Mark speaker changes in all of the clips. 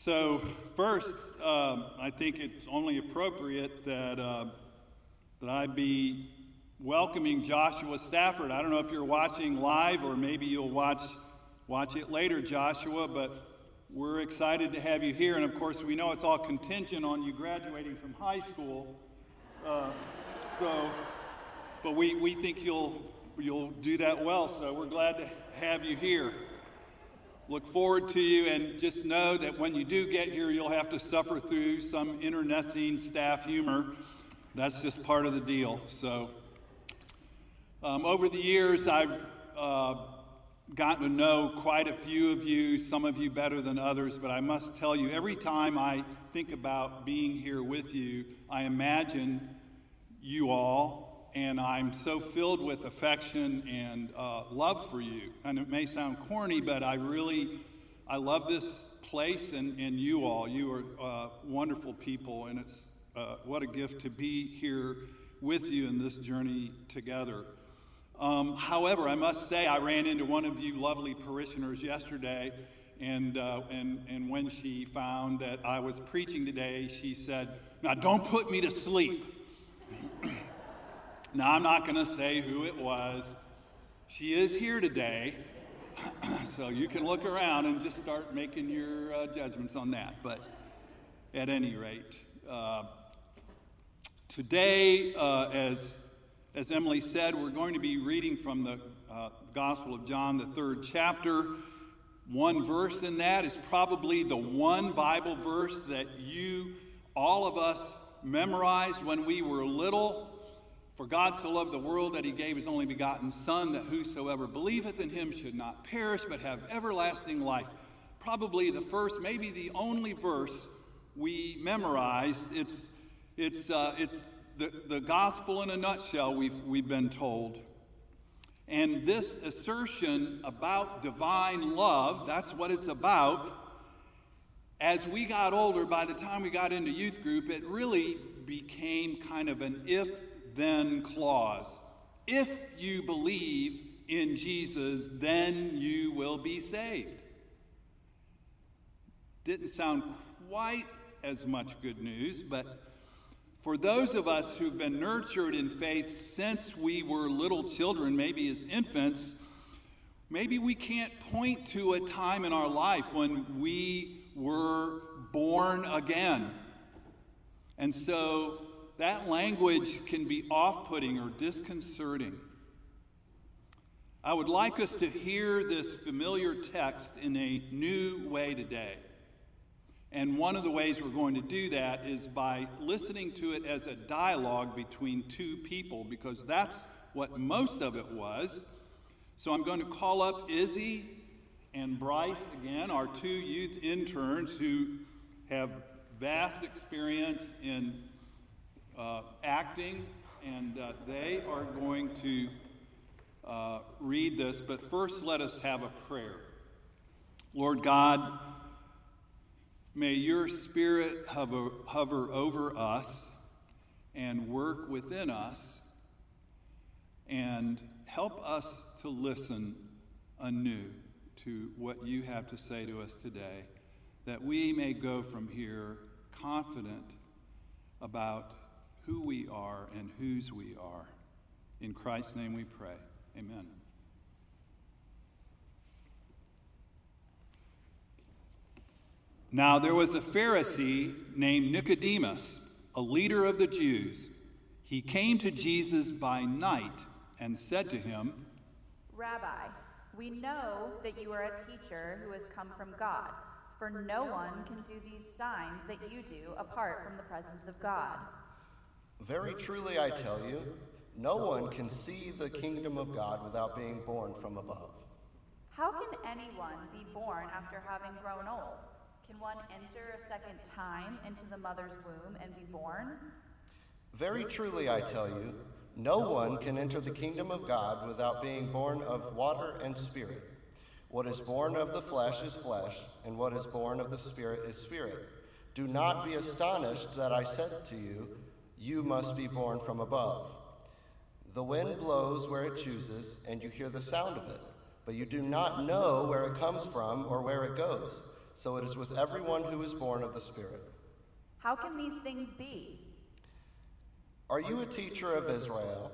Speaker 1: So, first, um, I think it's only appropriate that, uh, that I be welcoming Joshua Stafford. I don't know if you're watching live or maybe you'll watch, watch it later, Joshua, but we're excited to have you here. And of course, we know it's all contingent on you graduating from high school. Uh, so, but we, we think you'll, you'll do that well, so we're glad to have you here look forward to you and just know that when you do get here, you'll have to suffer through some internecine staff humor. That's just part of the deal. So, um, over the years, I've uh, gotten to know quite a few of you, some of you better than others, but I must tell you, every time I think about being here with you, I imagine you all and I'm so filled with affection and uh, love for you. And it may sound corny, but I really, I love this place and, and you all. You are uh, wonderful people, and it's uh, what a gift to be here with you in this journey together. Um, however, I must say, I ran into one of you lovely parishioners yesterday, and, uh, and, and when she found that I was preaching today, she said, Now don't put me to sleep. Now, I'm not going to say who it was. She is here today, so you can look around and just start making your uh, judgments on that. But at any rate, uh, today, uh, as, as Emily said, we're going to be reading from the uh, Gospel of John, the third chapter. One verse in that is probably the one Bible verse that you, all of us, memorized when we were little for God so loved the world that he gave his only begotten Son, that whosoever believeth in him should not perish, but have everlasting life. Probably the first, maybe the only verse we memorized. It's, it's, uh, it's the, the gospel in a nutshell, we've, we've been told. And this assertion about divine love, that's what it's about. As we got older, by the time we got into youth group, it really became kind of an if then clause. If you believe in Jesus, then you will be saved. Didn't sound quite as much good news, but for those of us who've been nurtured in faith since we were little children, maybe as infants, maybe we can't point to a time in our life when we were born again. And so that language can be off putting or disconcerting. I would like us to hear this familiar text in a new way today. And one of the ways we're going to do that is by listening to it as a dialogue between two people, because that's what most of it was. So I'm going to call up Izzy and Bryce again, our two youth interns who have vast experience in uh, acting, and uh, they are going to uh, read this. But first, let us have a prayer. Lord God, may your spirit hover, hover over us and work within us and help us to listen anew to what you have to say to us today, that we may go from here confident about who we are and whose we are. In Christ's name we pray. Amen. Now there was a Pharisee named Nicodemus, a leader of the Jews. He came to Jesus by night and said to him,
Speaker 2: Rabbi, we know that you are a teacher who has come from God, for no one can do these signs that you do apart from the presence of God.
Speaker 3: Very truly I tell you, no one can see the kingdom of God without being born from above.
Speaker 2: How can anyone be born after having grown old? Can one enter a second time into the mother's womb and be born?
Speaker 3: Very truly I tell you, no one can enter the kingdom of God without being born of water and spirit. What is born of the flesh is flesh, and what is born of the spirit is spirit. Do not be astonished that I said to you, you must be born from above. The wind blows where it chooses, and you hear the sound of it, but you do not know where it comes from or where it goes. So it is with everyone who is born of the Spirit.
Speaker 2: How can these things be?
Speaker 3: Are you a teacher of Israel,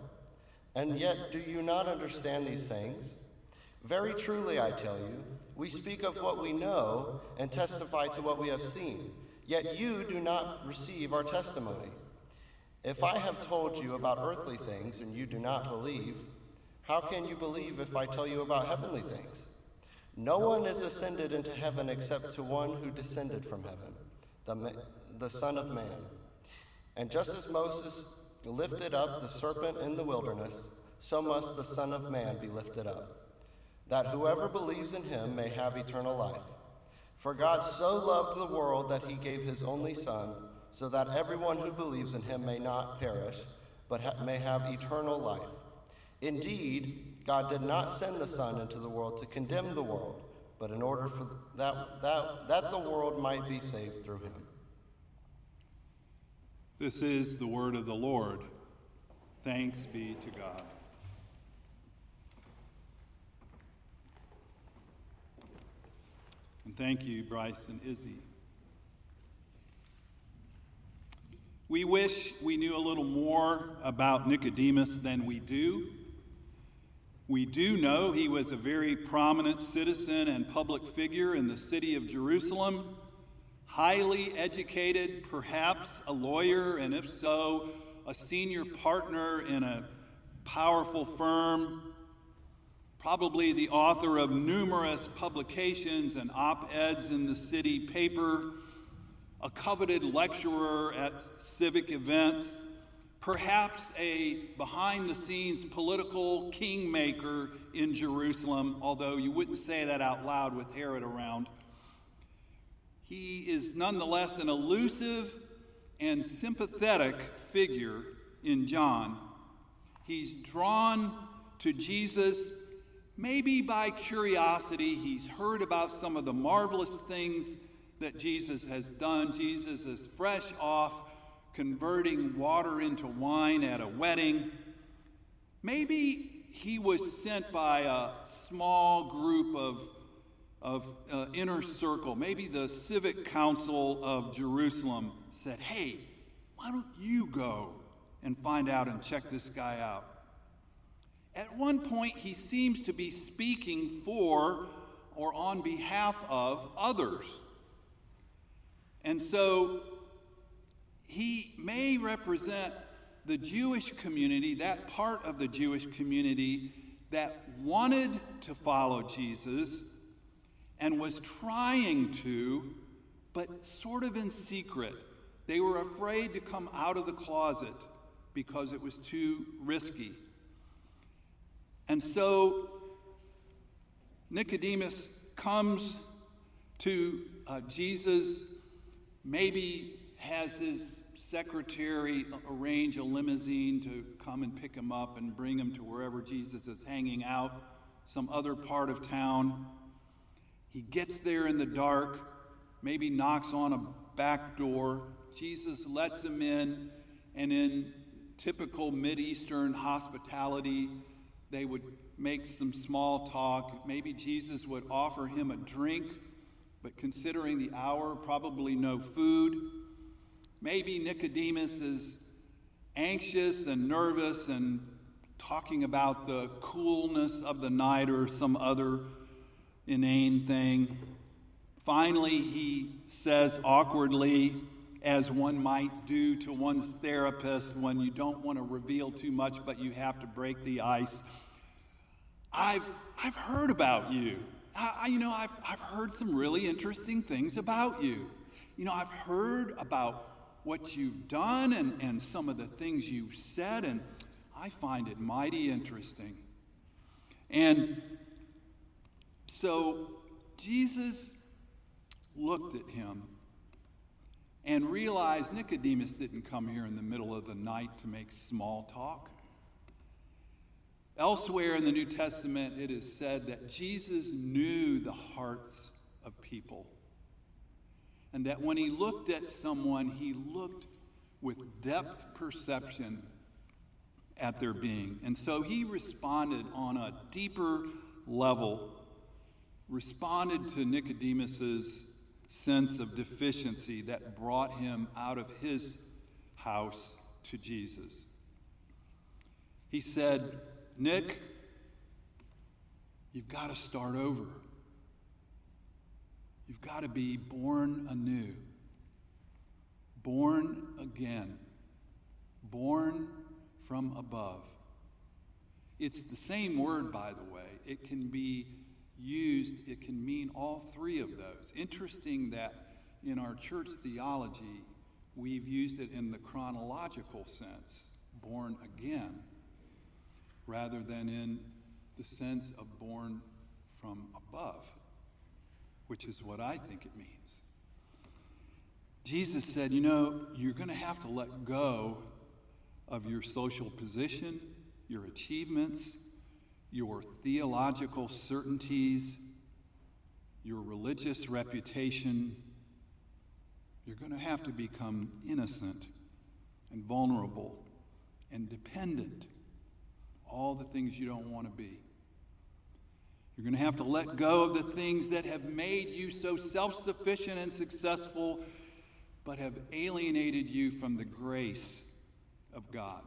Speaker 3: and yet do you not understand these things? Very truly, I tell you, we speak of what we know and testify to what we have seen, yet you do not receive our testimony. If I have told you about earthly things and you do not believe, how can you believe if I tell you about heavenly things? No one is ascended into heaven except to one who descended from heaven, the, the Son of Man. And just as Moses lifted up the serpent in the wilderness, so must the Son of Man be lifted up, that whoever believes in him may have eternal life. For God so loved the world that he gave his only Son so that everyone who believes in him may not perish, but ha- may have eternal life. Indeed, God did not send the Son into the world to condemn the world, but in order for that, that, that the world might be saved through him.
Speaker 1: This is the word of the Lord. Thanks be to God. And thank you, Bryce and Izzy. We wish we knew a little more about Nicodemus than we do. We do know he was a very prominent citizen and public figure in the city of Jerusalem, highly educated, perhaps a lawyer, and if so, a senior partner in a powerful firm, probably the author of numerous publications and op eds in the city paper a coveted lecturer at civic events, perhaps a behind the scenes political kingmaker in Jerusalem, although you wouldn't say that out loud with Herod around. He is nonetheless an elusive and sympathetic figure in John. He's drawn to Jesus maybe by curiosity. He's heard about some of the marvelous things that Jesus has done. Jesus is fresh off converting water into wine at a wedding. Maybe he was sent by a small group of, of uh, inner circle. Maybe the civic council of Jerusalem said, hey, why don't you go and find out and check this guy out? At one point, he seems to be speaking for or on behalf of others. And so he may represent the Jewish community, that part of the Jewish community that wanted to follow Jesus and was trying to, but sort of in secret. They were afraid to come out of the closet because it was too risky. And so Nicodemus comes to uh, Jesus maybe has his secretary arrange a limousine to come and pick him up and bring him to wherever Jesus is hanging out, some other part of town. He gets there in the dark, maybe knocks on a back door. Jesus lets him in, and in typical Mideastern hospitality, they would make some small talk. Maybe Jesus would offer him a drink but considering the hour, probably no food. Maybe Nicodemus is anxious and nervous and talking about the coolness of the night or some other inane thing. Finally, he says awkwardly, as one might do to one's therapist when you don't want to reveal too much, but you have to break the ice. I've, I've heard about you. I, you know, I've, I've heard some really interesting things about you. You know, I've heard about what you've done and, and some of the things you've said, and I find it mighty interesting. And so Jesus looked at him and realized Nicodemus didn't come here in the middle of the night to make small talk. Elsewhere in the New Testament, it is said that Jesus knew the hearts of people. And that when he looked at someone, he looked with depth perception at their being. And so he responded on a deeper level, responded to Nicodemus's sense of deficiency that brought him out of his house to Jesus. He said, Nick, you've got to start over. You've got to be born anew, born again, born from above. It's the same word, by the way. It can be used, it can mean all three of those. Interesting that in our church theology, we've used it in the chronological sense, born again, rather than in the sense of born from above, which is what I think it means. Jesus said, You know, you're going to have to let go of your social position, your achievements, your theological certainties, your religious reputation, you're going to have to become innocent and vulnerable and dependent. All the things you don't want to be. You're going to have to let go of the things that have made you so self sufficient and successful, but have alienated you from the grace of God.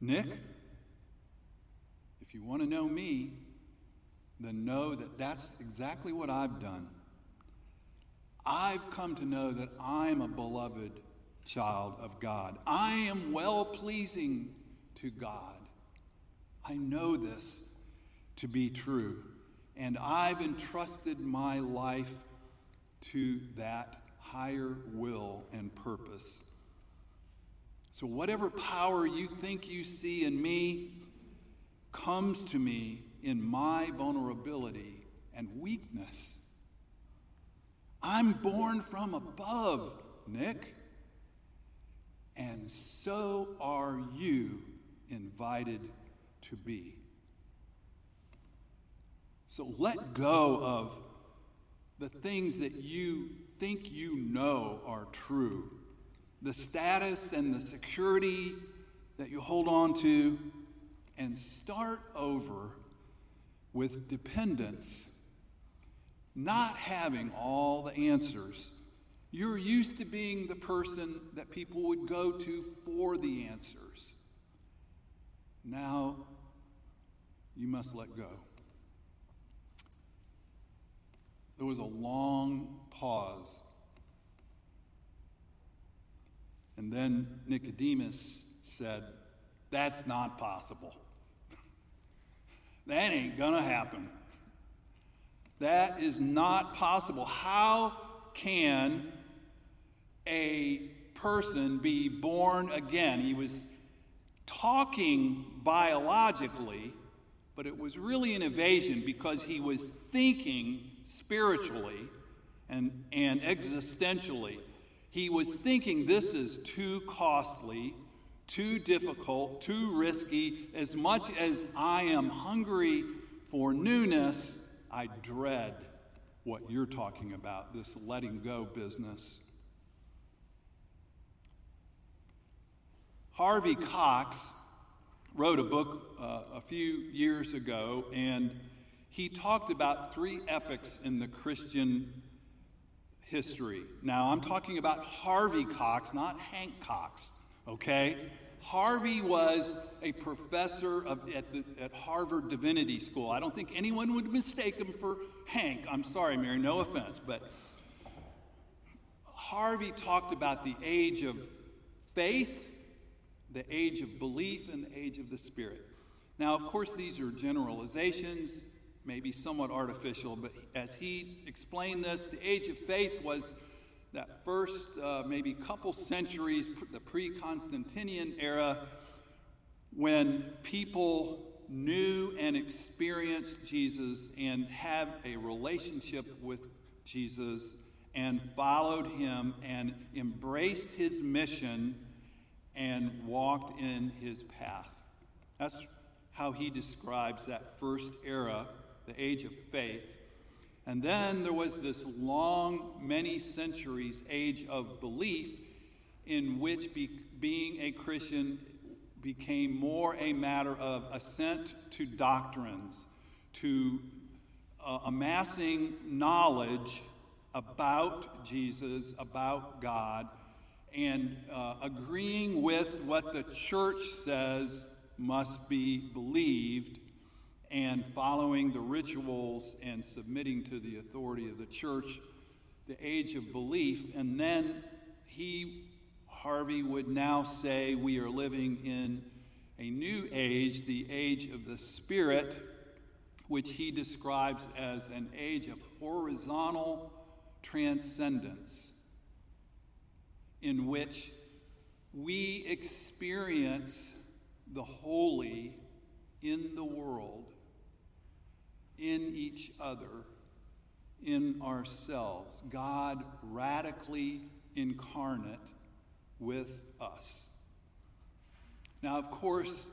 Speaker 1: Nick? If you want to know me, then know that that's exactly what I've done. I've come to know that I'm a beloved child of God. I am well pleasing to God. I know this to be true, and I've entrusted my life to that higher will and purpose. So, whatever power you think you see in me, comes to me in my vulnerability and weakness. I'm born from above, Nick. And so are you invited to be. So let go of the things that you think you know are true, the status and the security that you hold on to and start over with dependence, not having all the answers. You're used to being the person that people would go to for the answers. Now, you must let go. There was a long pause. And then Nicodemus said, That's not possible. That ain't to happen. That is not possible. How can a person be born again? He was talking biologically, but it was really an evasion because he was thinking spiritually and, and existentially. He was thinking this is too costly too difficult, too risky. As much as I am hungry for newness, I dread what you're talking about, this letting go business. Harvey Cox wrote a book uh, a few years ago, and he talked about three epochs in the Christian history. Now, I'm talking about Harvey Cox, not Hank Cox okay? Harvey was a professor of, at, the, at Harvard Divinity School. I don't think anyone would mistake him for Hank. I'm sorry, Mary, no offense. But Harvey talked about the age of faith, the age of belief, and the age of the Spirit. Now, of course, these are generalizations, maybe somewhat artificial, but as he explained this, the age of faith was that first uh, maybe couple centuries, the pre Constantinian era, when people knew and experienced Jesus and had a relationship with Jesus and followed him and embraced his mission and walked in his path. That's how he describes that first era, the age of faith. And then there was this long, many centuries age of belief in which be, being a Christian became more a matter of assent to doctrines, to uh, amassing knowledge about Jesus, about God, and uh, agreeing with what the church says must be believed, and following the rituals and submitting to the authority of the church, the age of belief. And then he, Harvey, would now say we are living in a new age, the age of the Spirit, which he describes as an age of horizontal transcendence, in which we experience the holy in the world, in each other, in ourselves. God radically incarnate with us. Now, of course,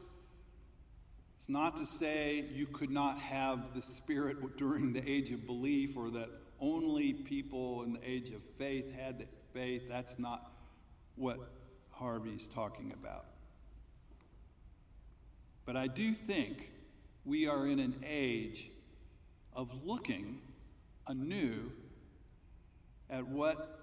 Speaker 1: it's not to say you could not have the Spirit during the age of belief or that only people in the age of faith had the faith. That's not what Harvey's talking about. But I do think we are in an age of looking anew at what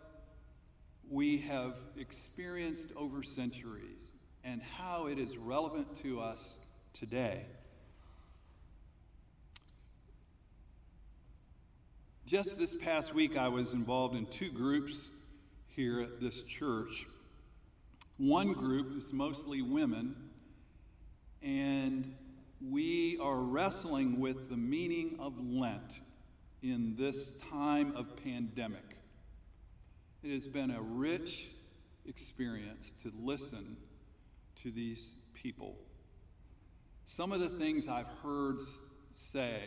Speaker 1: we have experienced over centuries and how it is relevant to us today. Just this past week, I was involved in two groups here at this church. One group is mostly women, and we are wrestling with the meaning of Lent in this time of pandemic. It has been a rich experience to listen to these people. Some of the things I've heard say,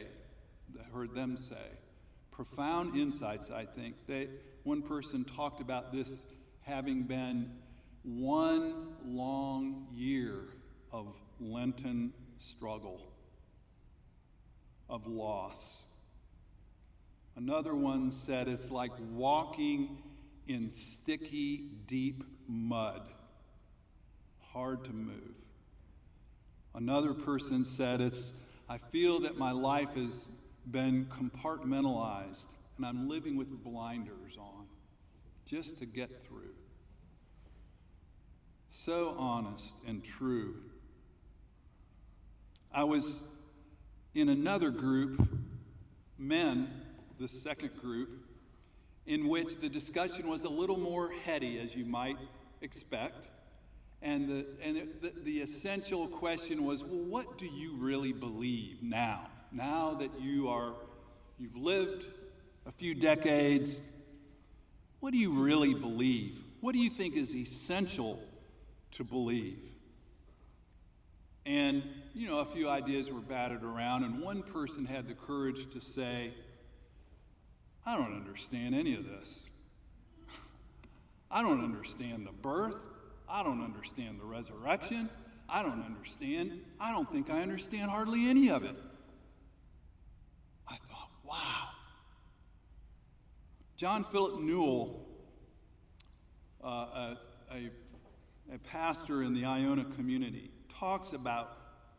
Speaker 1: heard them say, profound insights, I think. They, one person talked about this having been one long year of Lenten struggle, of loss. Another one said it's like walking in sticky, deep mud, hard to move. Another person said it's, I feel that my life has been compartmentalized and I'm living with blinders on just to get through. So honest and true. I was in another group, men, the second group, in which the discussion was a little more heady, as you might expect. And the, and the, the essential question was well, what do you really believe now? Now that you are, you've lived a few decades, what do you really believe? What do you think is essential to believe? And, you know, a few ideas were batted around, and one person had the courage to say, I don't understand any of this. I don't understand the birth. I don't understand the resurrection. I don't understand. I don't think I understand hardly any of it. I thought, wow. John Philip Newell, uh, a, a, a pastor in the Iona community, talks about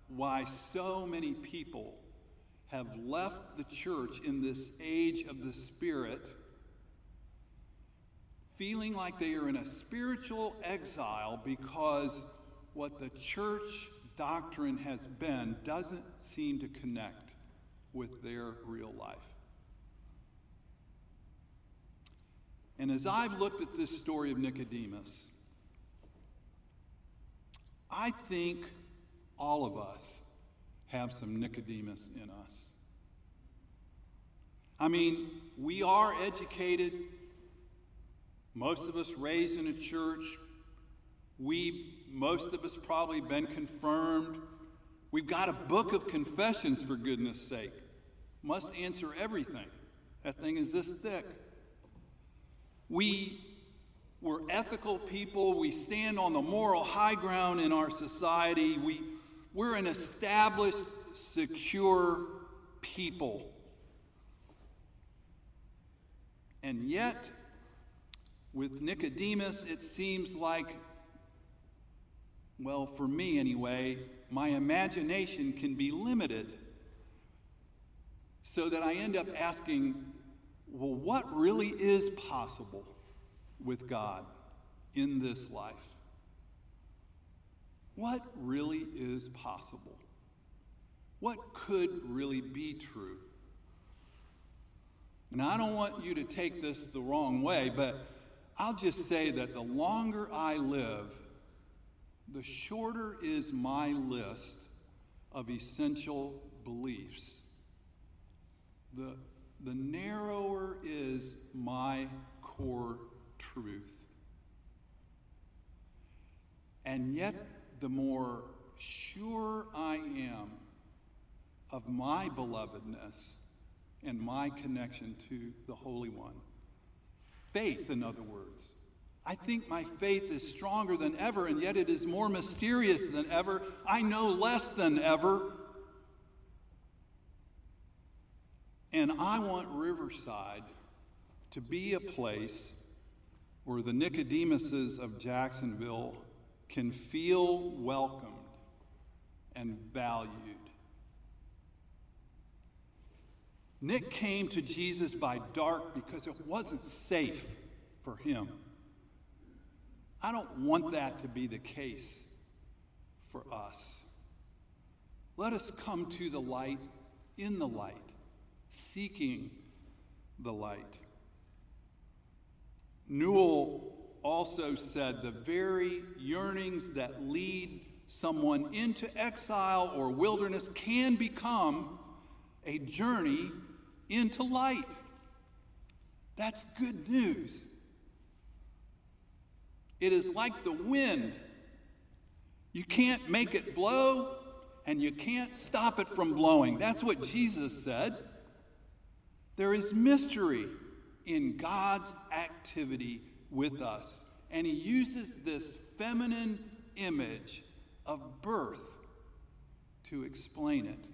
Speaker 1: why so many people have left the church in this age of the Spirit, feeling like they are in a spiritual exile because what the church doctrine has been doesn't seem to connect with their real life. And as I've looked at this story of Nicodemus, I think all of us have some Nicodemus in us. I mean, we are educated, most of us raised in a church. We, most of us, probably been confirmed. We've got a book of confessions, for goodness sake. Must answer everything. That thing is this thick. We were ethical people. We stand on the moral high ground in our society. We, we're an established, secure people. And yet, with Nicodemus, it seems like, well, for me anyway, my imagination can be limited So that I end up asking, well, what really is possible with God in this life? What really is possible? What could really be true? And I don't want you to take this the wrong way, but I'll just say that the longer I live, the shorter is my list of essential beliefs. The, the narrower is my core truth. And yet, the more sure I am of my belovedness and my connection to the Holy One. Faith, in other words. I think my faith is stronger than ever, and yet it is more mysterious than ever. I know less than ever. And I want Riverside to be a place where the Nicodemuses of Jacksonville can feel welcomed and valued. Nick came to Jesus by dark because it wasn't safe for him. I don't want that to be the case for us. Let us come to the light in the light, seeking the light. Newell also said the very yearnings that lead someone into exile or wilderness can become a journey into light. That's good news. It is like the wind. You can't make it blow, and you can't stop it from blowing. That's what Jesus said. There is mystery in God's activity with us. And he uses this feminine image of birth to explain it.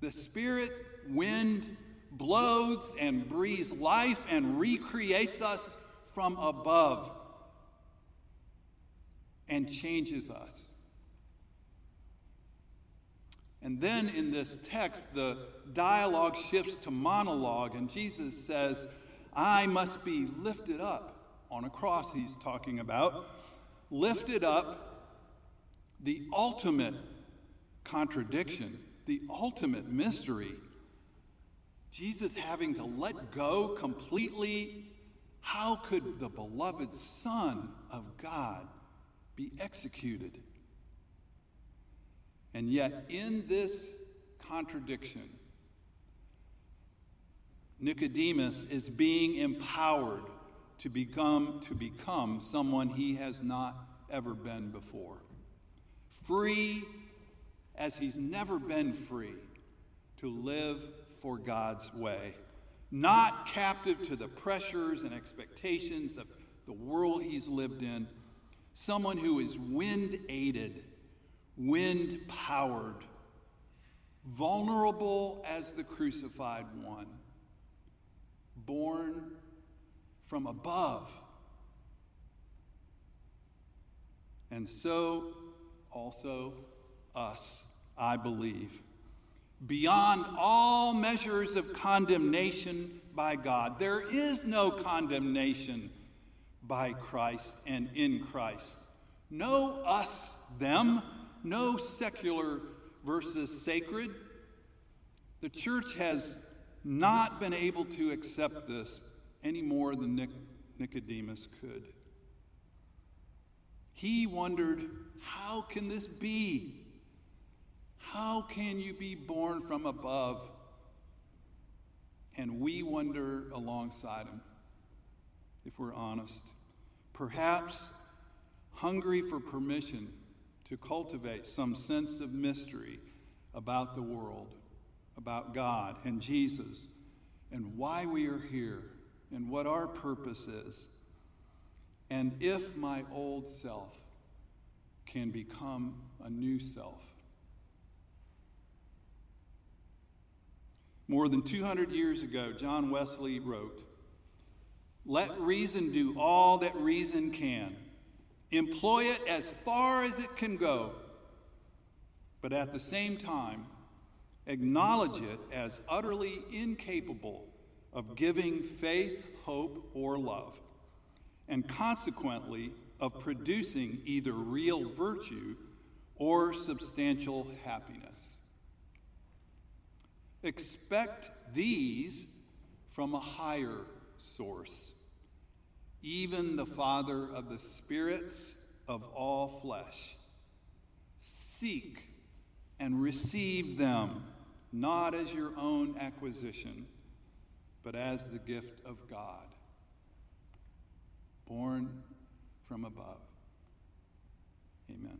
Speaker 1: The Spirit wind blows and breathes life and recreates us from above and changes us. And then in this text, the dialogue shifts to monologue, and Jesus says, I must be lifted up. On a cross, he's talking about. Lifted up, the ultimate contradiction, the ultimate mystery. Jesus having to let go completely how could the beloved Son of God be executed? And yet, in this contradiction, Nicodemus is being empowered to become, to become someone he has not ever been before. Free as he's never been free to live for God's way. Not captive to the pressures and expectations of the world he's lived in, someone who is wind aided, wind powered, vulnerable as the crucified one, born from above. And so also us, I believe beyond all measures of condemnation by God. There is no condemnation by Christ and in Christ. No us, them, no secular versus sacred. The church has not been able to accept this any more than Nic- Nicodemus could. He wondered, how can this be? How can you be born from above? And we wonder alongside him, if we're honest. Perhaps hungry for permission to cultivate some sense of mystery about the world, about God and Jesus, and why we are here, and what our purpose is, and if my old self can become a new self. More than 200 years ago, John Wesley wrote, Let reason do all that reason can. Employ it as far as it can go. But at the same time, acknowledge it as utterly incapable of giving faith, hope, or love, and consequently of producing either real virtue or substantial happiness. Expect these from a higher source, even the Father of the spirits of all flesh. Seek and receive them, not as your own acquisition, but as the gift of God, born from above. Amen.